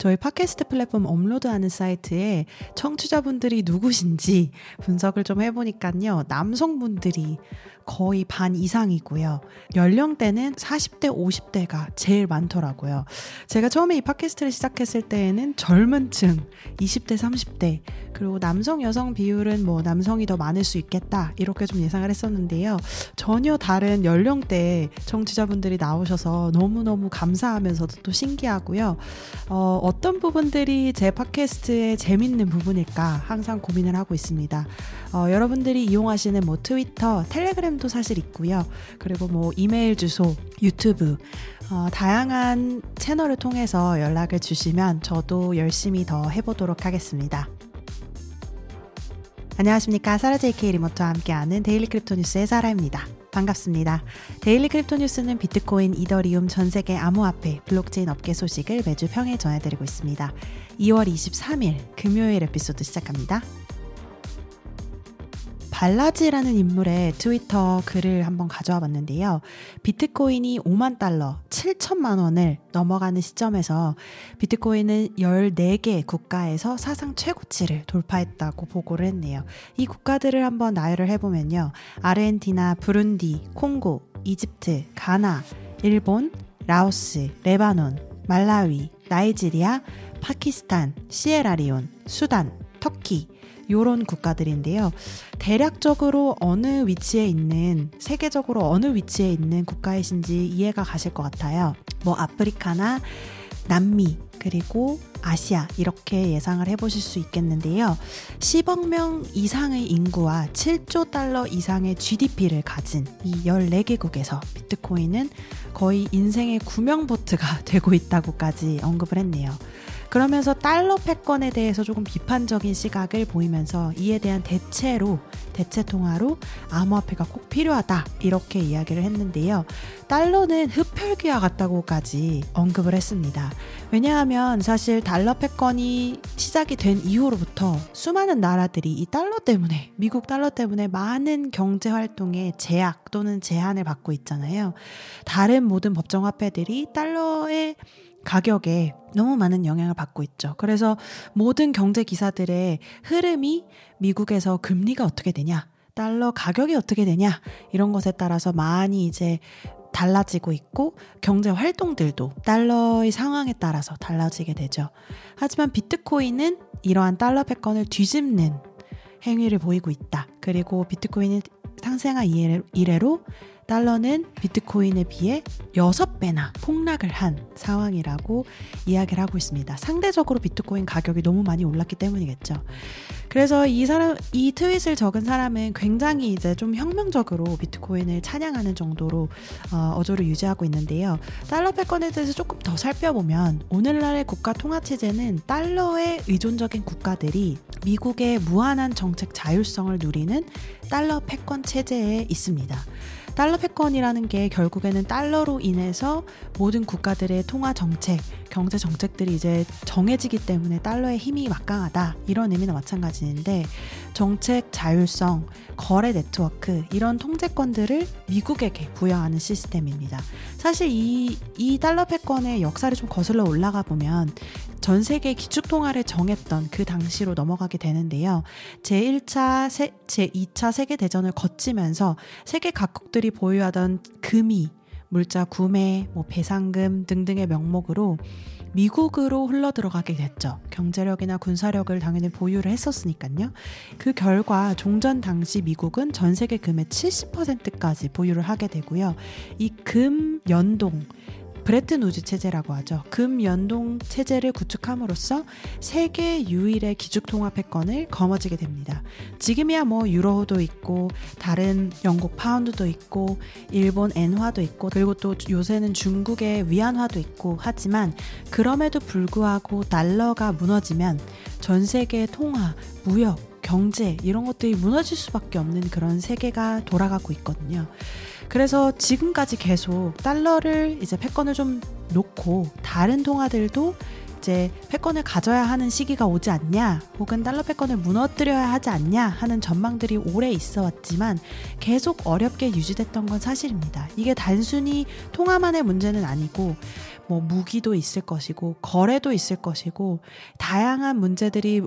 저희 팟캐스트 플랫폼 업로드하는 사이트에 청취자분들이 누구신지 분석을 좀 해보니까요. 남성분들이 거의 반 이상이고요. 연령대는 40대, 50대가 제일 많더라고요. 제가 처음에 이 팟캐스트를 시작했을 때에는 젊은 층, 20대, 30대, 그리고 남성, 여성 비율은 뭐 남성이 더 많을 수 있겠다. 이렇게 좀 예상을 했었는데요. 전혀 다른 연령대 청취자분들이 나오셔서 너무너무 감사하면서도 또 신기하고요. 어, 어떤 부분들이 제 팟캐스트의 재밌는 부분일까 항상 고민을 하고 있습니다. 어, 여러분들이 이용하시는 뭐 트위터, 텔레그램도 사실 있고요. 그리고 뭐 이메일 주소, 유튜브, 어, 다양한 채널을 통해서 연락을 주시면 저도 열심히 더 해보도록 하겠습니다. 안녕하십니까. 사라 JK 리모트와 함께하는 데일리 크립토 뉴스의 사라입니다. 반갑습니다. 데일리 크립토 뉴스는 비트코인, 이더리움, 전 세계 암호화폐, 블록체인 업계 소식을 매주 평일 전해드리고 있습니다. 2월 23일 금요일 에피소드 시작합니다. 발라지라는 인물의 트위터 글을 한번 가져와 봤는데요. 비트코인이 5만 달러, 7천만 원을 넘어가는 시점에서 비트코인은 14개 국가에서 사상 최고치를 돌파했다고 보고를 했네요. 이 국가들을 한번 나열을 해보면요. 아르헨티나, 부룬디, 콩고, 이집트, 가나, 일본, 라오스, 레바논, 말라위, 나이지리아, 파키스탄, 시에라리온, 수단, 터키, 요런 국가들인데요. 대략적으로 어느 위치에 있는 세계적으로 어느 위치에 있는 국가이신지 이해가 가실 것 같아요. 뭐 아프리카나 남미 그리고 아시아 이렇게 예상을 해보실 수 있겠는데요. 10억 명 이상의 인구와 7조 달러 이상의 GDP를 가진 이 14개국에서 비트코인은 거의 인생의 구명보트가 되고 있다고까지 언급을 했네요. 그러면서 달러 패권에 대해서 조금 비판적인 시각을 보이면서 이에 대한 대체로 대체 통화로 암호화폐가 꼭 필요하다 이렇게 이야기를 했는데요. 달러는 흡혈귀와 같다고까지 언급을 했습니다. 왜냐하면 사실 달러 패권이 시작이 된 이후로부터 수많은 나라들이 이 달러 때문에 미국 달러 때문에 많은 경제 활동에 제약 또는 제한을 받고 있잖아요. 다른 모든 법정 화폐들이 달러의 가격에 너무 많은 영향을 받고 있죠. 그래서 모든 경제 기사들의 흐름이 미국에서 금리가 어떻게 되냐, 달러 가격이 어떻게 되냐, 이런 것에 따라서 많이 이제 달라지고 있고 경제 활동들도 달러의 상황에 따라서 달라지게 되죠. 하지만 비트코인은 이러한 달러 패권을 뒤집는 행위를 보이고 있다. 그리고 비트코인은 상생아 이래로 달러는 비트코인에 비해 6배나 폭락을 한 상황이라고 이야기를 하고 있습니다. 상대적으로 비트코인 가격이 너무 많이 올랐기 때문이겠죠. 그래서 이 사람, 이 트윗을 적은 사람은 굉장히 이제 좀 혁명적으로 비트코인을 찬양하는 정도로 어, 어조를 유지하고 있는데요. 달러 패권에 대해서 조금 더 살펴보면 오늘날의 국가 통화 체제는 달러에 의존적인 국가들이 미국의 무한한 정책 자율성을 누리는 달러 패권 체제에 있습니다. 달러 패권이라는 게 결국에는 달러로 인해서 모든 국가들의 통화 정책, 경제 정책들이 이제 정해지기 때문에 달러의 힘이 막강하다. 이런 의미는 마찬가지인데 정책 자율성, 거래 네트워크 이런 통제권들을 미국에게 부여하는 시스템입니다. 사실 이, 이 달러 패권의 역사를 좀 거슬러 올라가 보면 전 세계 기축통화를 정했던 그 당시로 넘어가게 되는데요. 제1차, 세, 제2차 세계대전을 거치면서 세계 각국들이 보유하던 금이 물자 구매, 뭐 배상금 등등의 명목으로 미국으로 흘러 들어가게 됐죠. 경제력이나 군사력을 당연히 보유를 했었으니까요. 그 결과 종전 당시 미국은 전 세계 금의 70%까지 보유를 하게 되고요. 이 금 연동 브레튼 우즈 체제라고 하죠. 금 연동 체제를 구축함으로써 세계 유일의 기축 통화 패권을 거머쥐게 됩니다. 지금이야 뭐 유로도 있고 다른 영국 파운드도 있고 일본 엔화도 있고 그리고 또 요새는 중국의 위안화도 있고 하지만 그럼에도 불구하고 달러가 무너지면 전 세계 통화, 무역, 경제 이런 것들이 무너질 수밖에 없는 그런 세계가 돌아가고 있거든요. 그래서 지금까지 계속 달러를 이제 패권을 좀 놓고 다른 통화들도 이제 패권을 가져야 하는 시기가 오지 않냐, 혹은 달러 패권을 무너뜨려야 하지 않냐 하는 전망들이 오래 있어 왔지만 계속 어렵게 유지됐던 건 사실입니다. 이게 단순히 통화만의 문제는 아니고 뭐 무기도 있을 것이고 거래도 있을 것이고 다양한 문제들이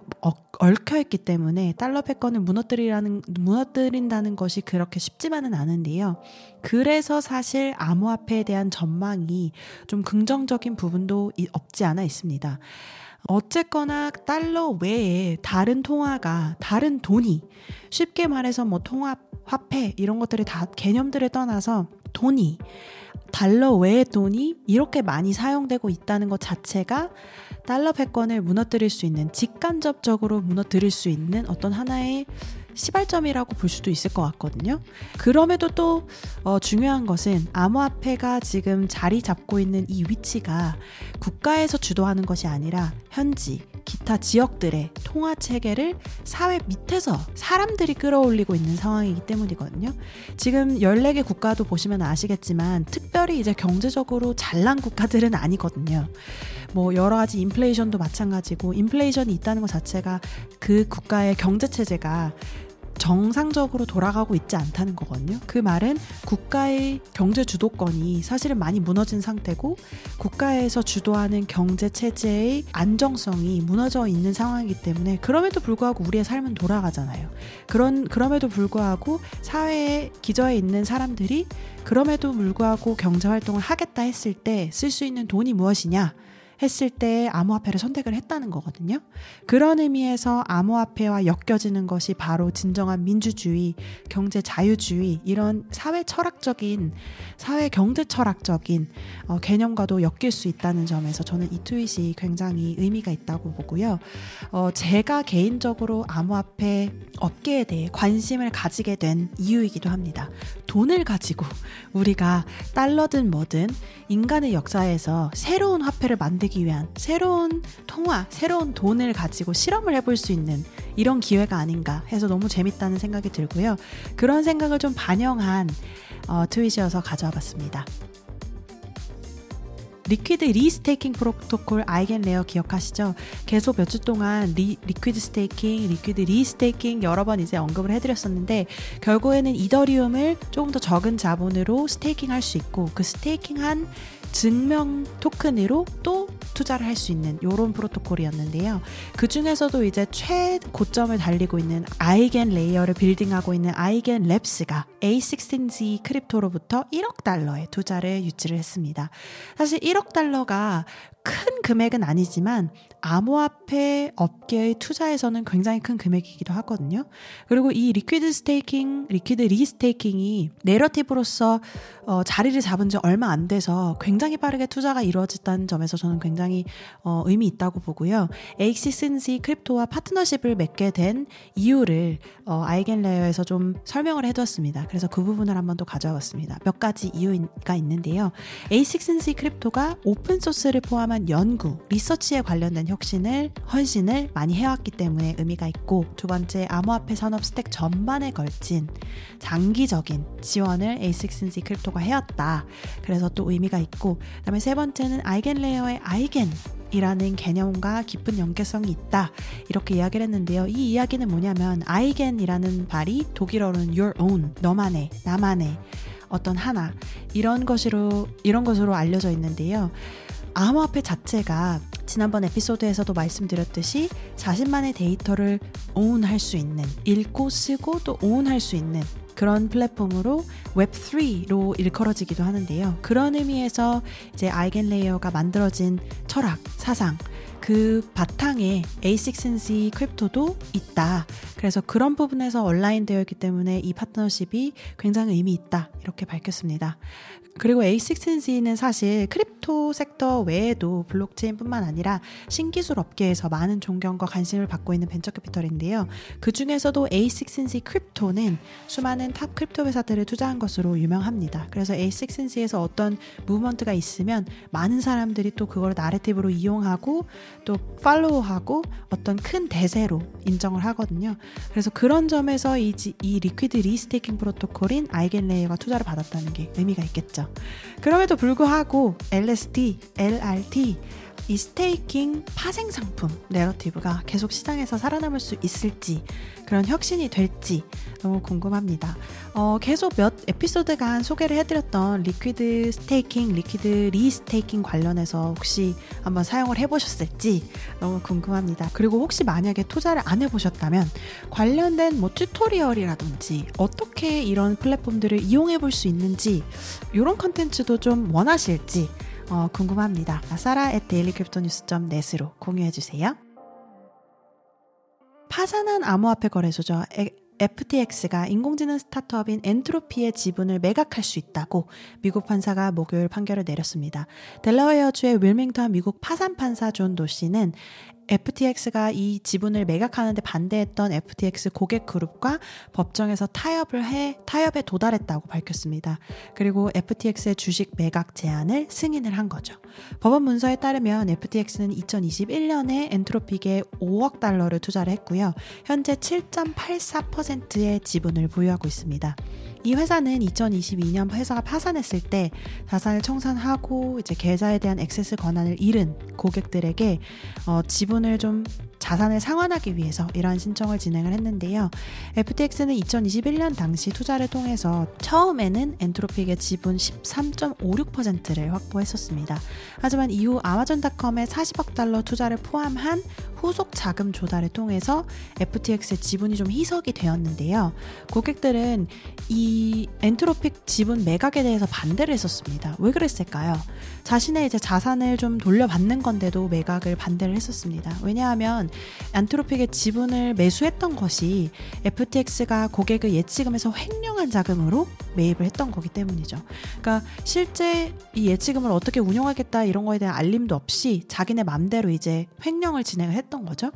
얽혀 있기 때문에 달러 패권을 무너뜨리라는 무너뜨린다는 것이 그렇게 쉽지만은 않은데요. 그래서 사실 암호화폐에 대한 전망이 좀 긍정적인 부분도 없지 않아 있습니다. 어쨌거나 달러 외에 다른 통화가 다른 돈이 쉽게 말해서 뭐 통합 화폐 이런 것들이 다 개념들을 떠나서 돈이 달러 외의 돈이 이렇게 많이 사용되고 있다는 것 자체가 달러 패권을 무너뜨릴 수 있는 직간접적으로 무너뜨릴 수 있는 어떤 하나의 시발점이라고 볼 수도 있을 것 같거든요. 그럼에도 또 어, 중요한 것은 암호화폐가 지금 자리 잡고 있는 이 위치가 국가에서 주도하는 것이 아니라 현지 기타 지역들의 통화 체계를 사회 밑에서 사람들이 끌어올리고 있는 상황이기 때문이거든요. 지금 14개 국가도 보시면 아시겠지만 특별히 이제 경제적으로 잘난 국가들은 아니거든요. 뭐 여러 가지 인플레이션도 마찬가지고 인플레이션이 있다는 것 자체가 그 국가의 경제 체제가 정상적으로 돌아가고 있지 않다는 거거든요. 그 말은 국가의 경제 주도권이 사실은 많이 무너진 상태고 국가에서 주도하는 경제 체제의 안정성이 무너져 있는 상황이기 때문에 그럼에도 불구하고 우리의 삶은 돌아가잖아요. 그런 그럼에도 불구하고 사회에 기저에 있는 사람들이 그럼에도 불구하고 경제 활동을 하겠다 했을 때 쓸 수 있는 돈이 무엇이냐? 했을 때 암호화폐를 선택을 했다는 거거든요. 그런 의미에서 암호화폐와 엮여지는 것이 바로 진정한 민주주의, 경제 자유주의 이런 사회 철학적인 사회 경제 철학적인 어, 개념과도 엮일 수 있다는 점에서 저는 이 트윗이 굉장히 의미가 있다고 보고요. 어, 제가 개인적으로 암호화폐 업계에 대해 관심을 가지게 된 이유이기도 합니다. 돈을 가지고 우리가 달러든 뭐든 인간의 역사에서 새로운 화폐를 만들기 위한 새로운 통화, 새로운 돈을 가지고 실험을 해볼 수 있는 이런 기회가 아닌가 해서 너무 재밌다는 생각이 들고요. 그런 생각을 좀 반영한 어, 트윗이어서 가져와 봤습니다. liquid restaking 프로토콜 아이겐 레이어 기억하시죠? 계속 몇 주 동안 리, liquid staking, liquid restaking 여러 번 이제 언급을 해드렸었는데 결국에는 이더리움을 조금 더 적은 자본으로 staking 할 수 있고 그 staking한 증명 토큰으로 또 투자를 할 수 있는 이런 프로토콜이었는데요. 그 중에서도 이제 최고점을 달리고 있는 아이겐 레이어를 building하고 있는 아이겐 랩스가 A16Z 크립토로부터 1억 달러의 투자를 유치를 했습니다. 사실 1억 달러가 큰 금액은 아니지만 암호화폐 업계의 투자에서는 굉장히 큰 금액이기도 하거든요. 그리고 이 liquid staking, liquid restaking이 narrative로서 어, 자리를 잡은 지 얼마 안 돼서 굉장히 빠르게 투자가 이루어졌다는 점에서 저는 굉장히 어, 의미 있다고 보고요. A16Z 크립토와 파트너십을 맺게 된 이유를 어, 아이겐레이어에서 좀 설명을 해두었습니다. 그래서 그 부분을 한번 또 가져와 봤습니다. 몇 가지 이유가 있는데요. A16Z 크립토가 오픈소스를 포함한 연구, 리서치에 관련된 혁신을, 헌신을 많이 해왔기 때문에 의미가 있고, 두 번째, 암호화폐 산업 stack 전반에 걸친 장기적인 지원을 A16Z 크립토가 해왔다. 그래서 또 의미가 있고, 그 다음에 세 번째는 아이겐레이어의 eigen 이라는 개념과 깊은 연계성이 있다. 이렇게 이야기를 했는데요. 이 이야기는 뭐냐면 eigen이라는 말이 독일어로는 your own, 너만의, 나만의 어떤 하나 이런 것으로 이런 것으로 알려져 있는데요. 암호화폐 자체가 지난번 에피소드에서도 말씀드렸듯이 자신만의 데이터를 own할 수 있는 읽고 쓰고 또 own할 수 있는 그런 플랫폼으로 웹3로 일컬어지기도 하는데요. 그런 의미에서 이제 아이겐 레이어가 만들어진 철학, 사상, 그 바탕에 A16Z 크립토도 있다. 그래서 그런 부분에서 온라인 되어 있기 때문에 이 파트너십이 굉장히 의미 있다. 이렇게 밝혔습니다. 그리고 A16Z는 사실 crypto sector 외에도 블록체인뿐만 아니라 신기술 업계에서 많은 존경과 관심을 받고 있는 벤처 캐피털인데요. 그 중에서도 A16Z 크립토는 수많은 top crypto 회사들을 투자한 것으로 유명합니다. 그래서 A16Z에서 어떤 movement가 있으면 많은 사람들이 또 그걸 narrative로 이용하고 또 follow하고 어떤 큰 대세로 인정을 하거든요. 그래서 그런 점에서 이, 이 liquid restaking 프로토콜인 아이겐레이어가 투자를 받았다는 게 의미가 있겠죠. 그럼에도 불구하고 LST, LRT 이 staking 파생 상품 narrative가 계속 시장에서 살아남을 수 있을지 그런 혁신이 될지 너무 궁금합니다. 어, 계속 몇 에피소드간 소개를 해드렸던 liquid staking, liquid restaking 관련해서 혹시 한번 사용을 해보셨을지 너무 궁금합니다. 그리고 혹시 만약에 투자를 안 해보셨다면 관련된 뭐 tutorial이라든지 어떻게 이런 플랫폼들을 이용해 볼 수 있는지 이런 컨텐츠도 좀 원하실지 어, 궁금합니다. 사라 at dailycryptonews.net으로 공유해 주세요. 파산한 암호화폐 거래소죠. FTX가 인공지능 스타트업인 앤트로픽의 지분을 매각할 수 있다고 미국 판사가 목요일 판결을 내렸습니다. 델라웨어주의 윌밍턴 미국 파산 판사 존 도시는 FTX가 이 지분을 매각하는데 반대했던 FTX 고객 그룹과 법정에서 타협을 해 타협에 도달했다고 밝혔습니다. 그리고 FTX의 주식 매각 제안을 승인을 한 거죠. 법원 문서에 따르면 FTX는 2021년에 엔트로픽에 5억 달러를 투자를 했고요. 현재 7.84%의 지분을 보유하고 있습니다. 이 회사는 2022년 회사가 파산했을 때 자산을 청산하고 이제 계좌에 대한 액세스 권한을 잃은 고객들에게 어, 지분을 좀 자산을 상환하기 위해서 이러한 신청을 진행을 했는데요. FTX는 2021년 당시 투자를 통해서 처음에는 엔트로픽의 지분 13.56%를 확보했었습니다. 하지만 이후 아마존닷컴의 40억 달러 투자를 포함한 후속 자금 조달을 통해서 FTX의 지분이 좀 희석이 되었는데요. 고객들은 이 엔트로픽 지분 매각에 대해서 반대를 했었습니다. 왜 그랬을까요? 자신의 이제 자산을 좀 돌려받는 건데도 매각을 반대를 했었습니다. 왜냐하면 안트로픽의 지분을 매수했던 것이 FTX가 고객의 예치금에서 횡령한 자금으로 매입을 했던 거기 때문이죠. 그러니까 실제 이 예치금을 어떻게 운영하겠다 이런 거에 대한 알림도 없이 자기네 맘대로 이제 횡령을 진행을 했던 거죠.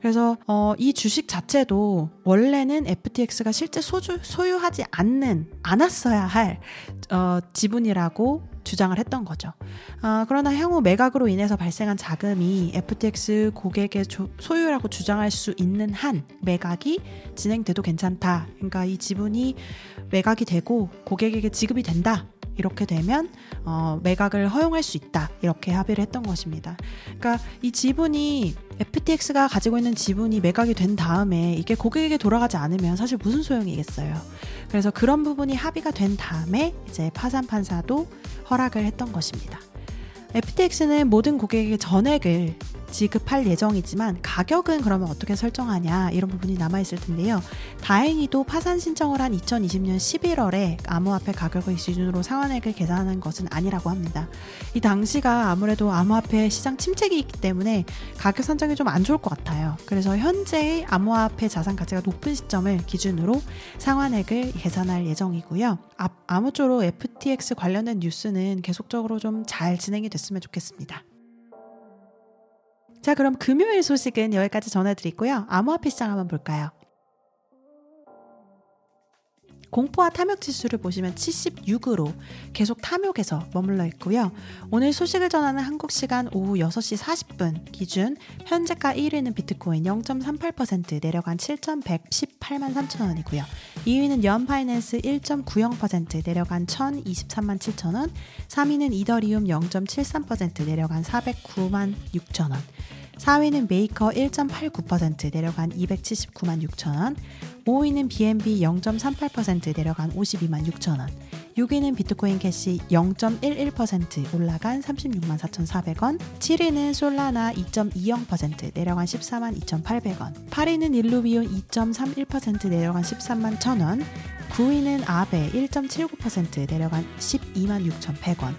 그래서 어, 이 주식 자체도 원래는 FTX가 실제 소주, 소유하지 않는 않았어야 할 어, 지분이라고 주장을 했던 거죠. 아, 그러나 향후 매각으로 인해서 발생한 자금이 FTX 고객의 조, 소유라고 주장할 수 있는 한 매각이 진행돼도 괜찮다. 그러니까 이 지분이 매각이 되고 고객에게 지급이 된다. 이렇게 되면 어, 매각을 허용할 수 있다 이렇게 합의를 했던 것입니다. 그러니까 이 지분이 FTX가 가지고 있는 지분이 매각이 된 다음에 이게 고객에게 돌아가지 않으면 사실 무슨 소용이겠어요. 그래서 그런 부분이 합의가 된 다음에 이제 파산 판사도 허락을 했던 것입니다. FTX는 모든 고객에게 전액을 지급할 예정이지만 가격은 그러면 어떻게 설정하냐 이런 부분이 남아 있을 텐데요. 다행히도 파산 신청을 한 2020년 11월에 암호화폐 가격의 기준으로 상환액을 계산하는 것은 아니라고 합니다. 이 당시가 아무래도 암호화폐 시장 침체기 있기 때문에 가격 산정이 좀 안 좋을 것 같아요. 그래서 현재의 암호화폐 자산 가치가 높은 시점을 기준으로 상환액을 계산할 예정이고요. 아무쪼록 FTX 관련된 뉴스는 계속적으로 좀 잘 진행이 됐으면 좋겠습니다. 자, 그럼 금요일 소식은 여기까지 전해드리고요. 암호화폐 시장 한번 볼까요? 공포와 탐욕 지수를 보시면 76으로 계속 탐욕에서 머물러 있고요. 오늘 소식을 전하는 한국 시간 오후 6시 40분 기준 현재가 1위는 비트코인 0.38% 내려간 7,118만 3천 원이고요. 2위는 연파이낸스 1.90% 내려간 1,023만 7천 원. 3위는 이더리움 0.73% 내려간 409만 6천 원. 4위는 메이커 1.89% 내려간 279만 6천 원, 5위는 BNB 0.38% 내려간 52만 6천 원, 6위는 비트코인 캐시 0.11% 올라간 36만 4,400원, 7위는 솔라나 2.20% 내려간 14만 2,800원, 8위는 일루비움 2.31% 내려간 13만 1,000원, 9위는 아베 1.79% 내려간 12만 6,100원,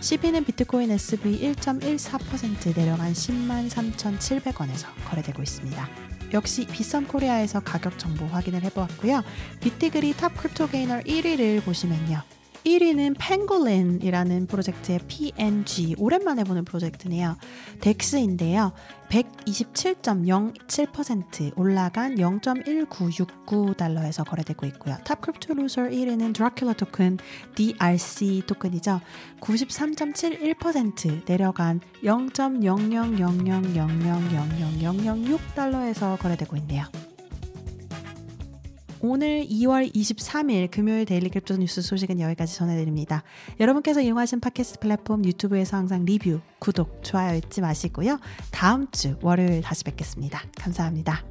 10위는 비트코인 SV 1.14% 내려간 10만 3,700원에서 거래되고 있습니다. 역시 비썸 코리아에서 가격 정보 확인을 해보았고요. 비트디그리 top crypto gainer 1위를 보시면요. 1위는 팽골린이라는 프로젝트의 PNG 오랜만에 보는 프로젝트네요. DEX인데요. 127.07% 올라간 0.1969달러에서 거래되고 있고요. top crypto loser 1위는 드라큘라 토큰 DRC 토큰이죠. 93.71% 내려간 0.0000000006달러에서 거래되고 있네요. 오늘 2월 23일 금요일 Daily Crypto News 소식은 여기까지 전해드립니다. 여러분께서 이용하신 팟캐스트 플랫폼 유튜브에서 항상 리뷰, 구독, 좋아요 잊지 마시고요. 다음 주 월요일 다시 뵙겠습니다. 감사합니다.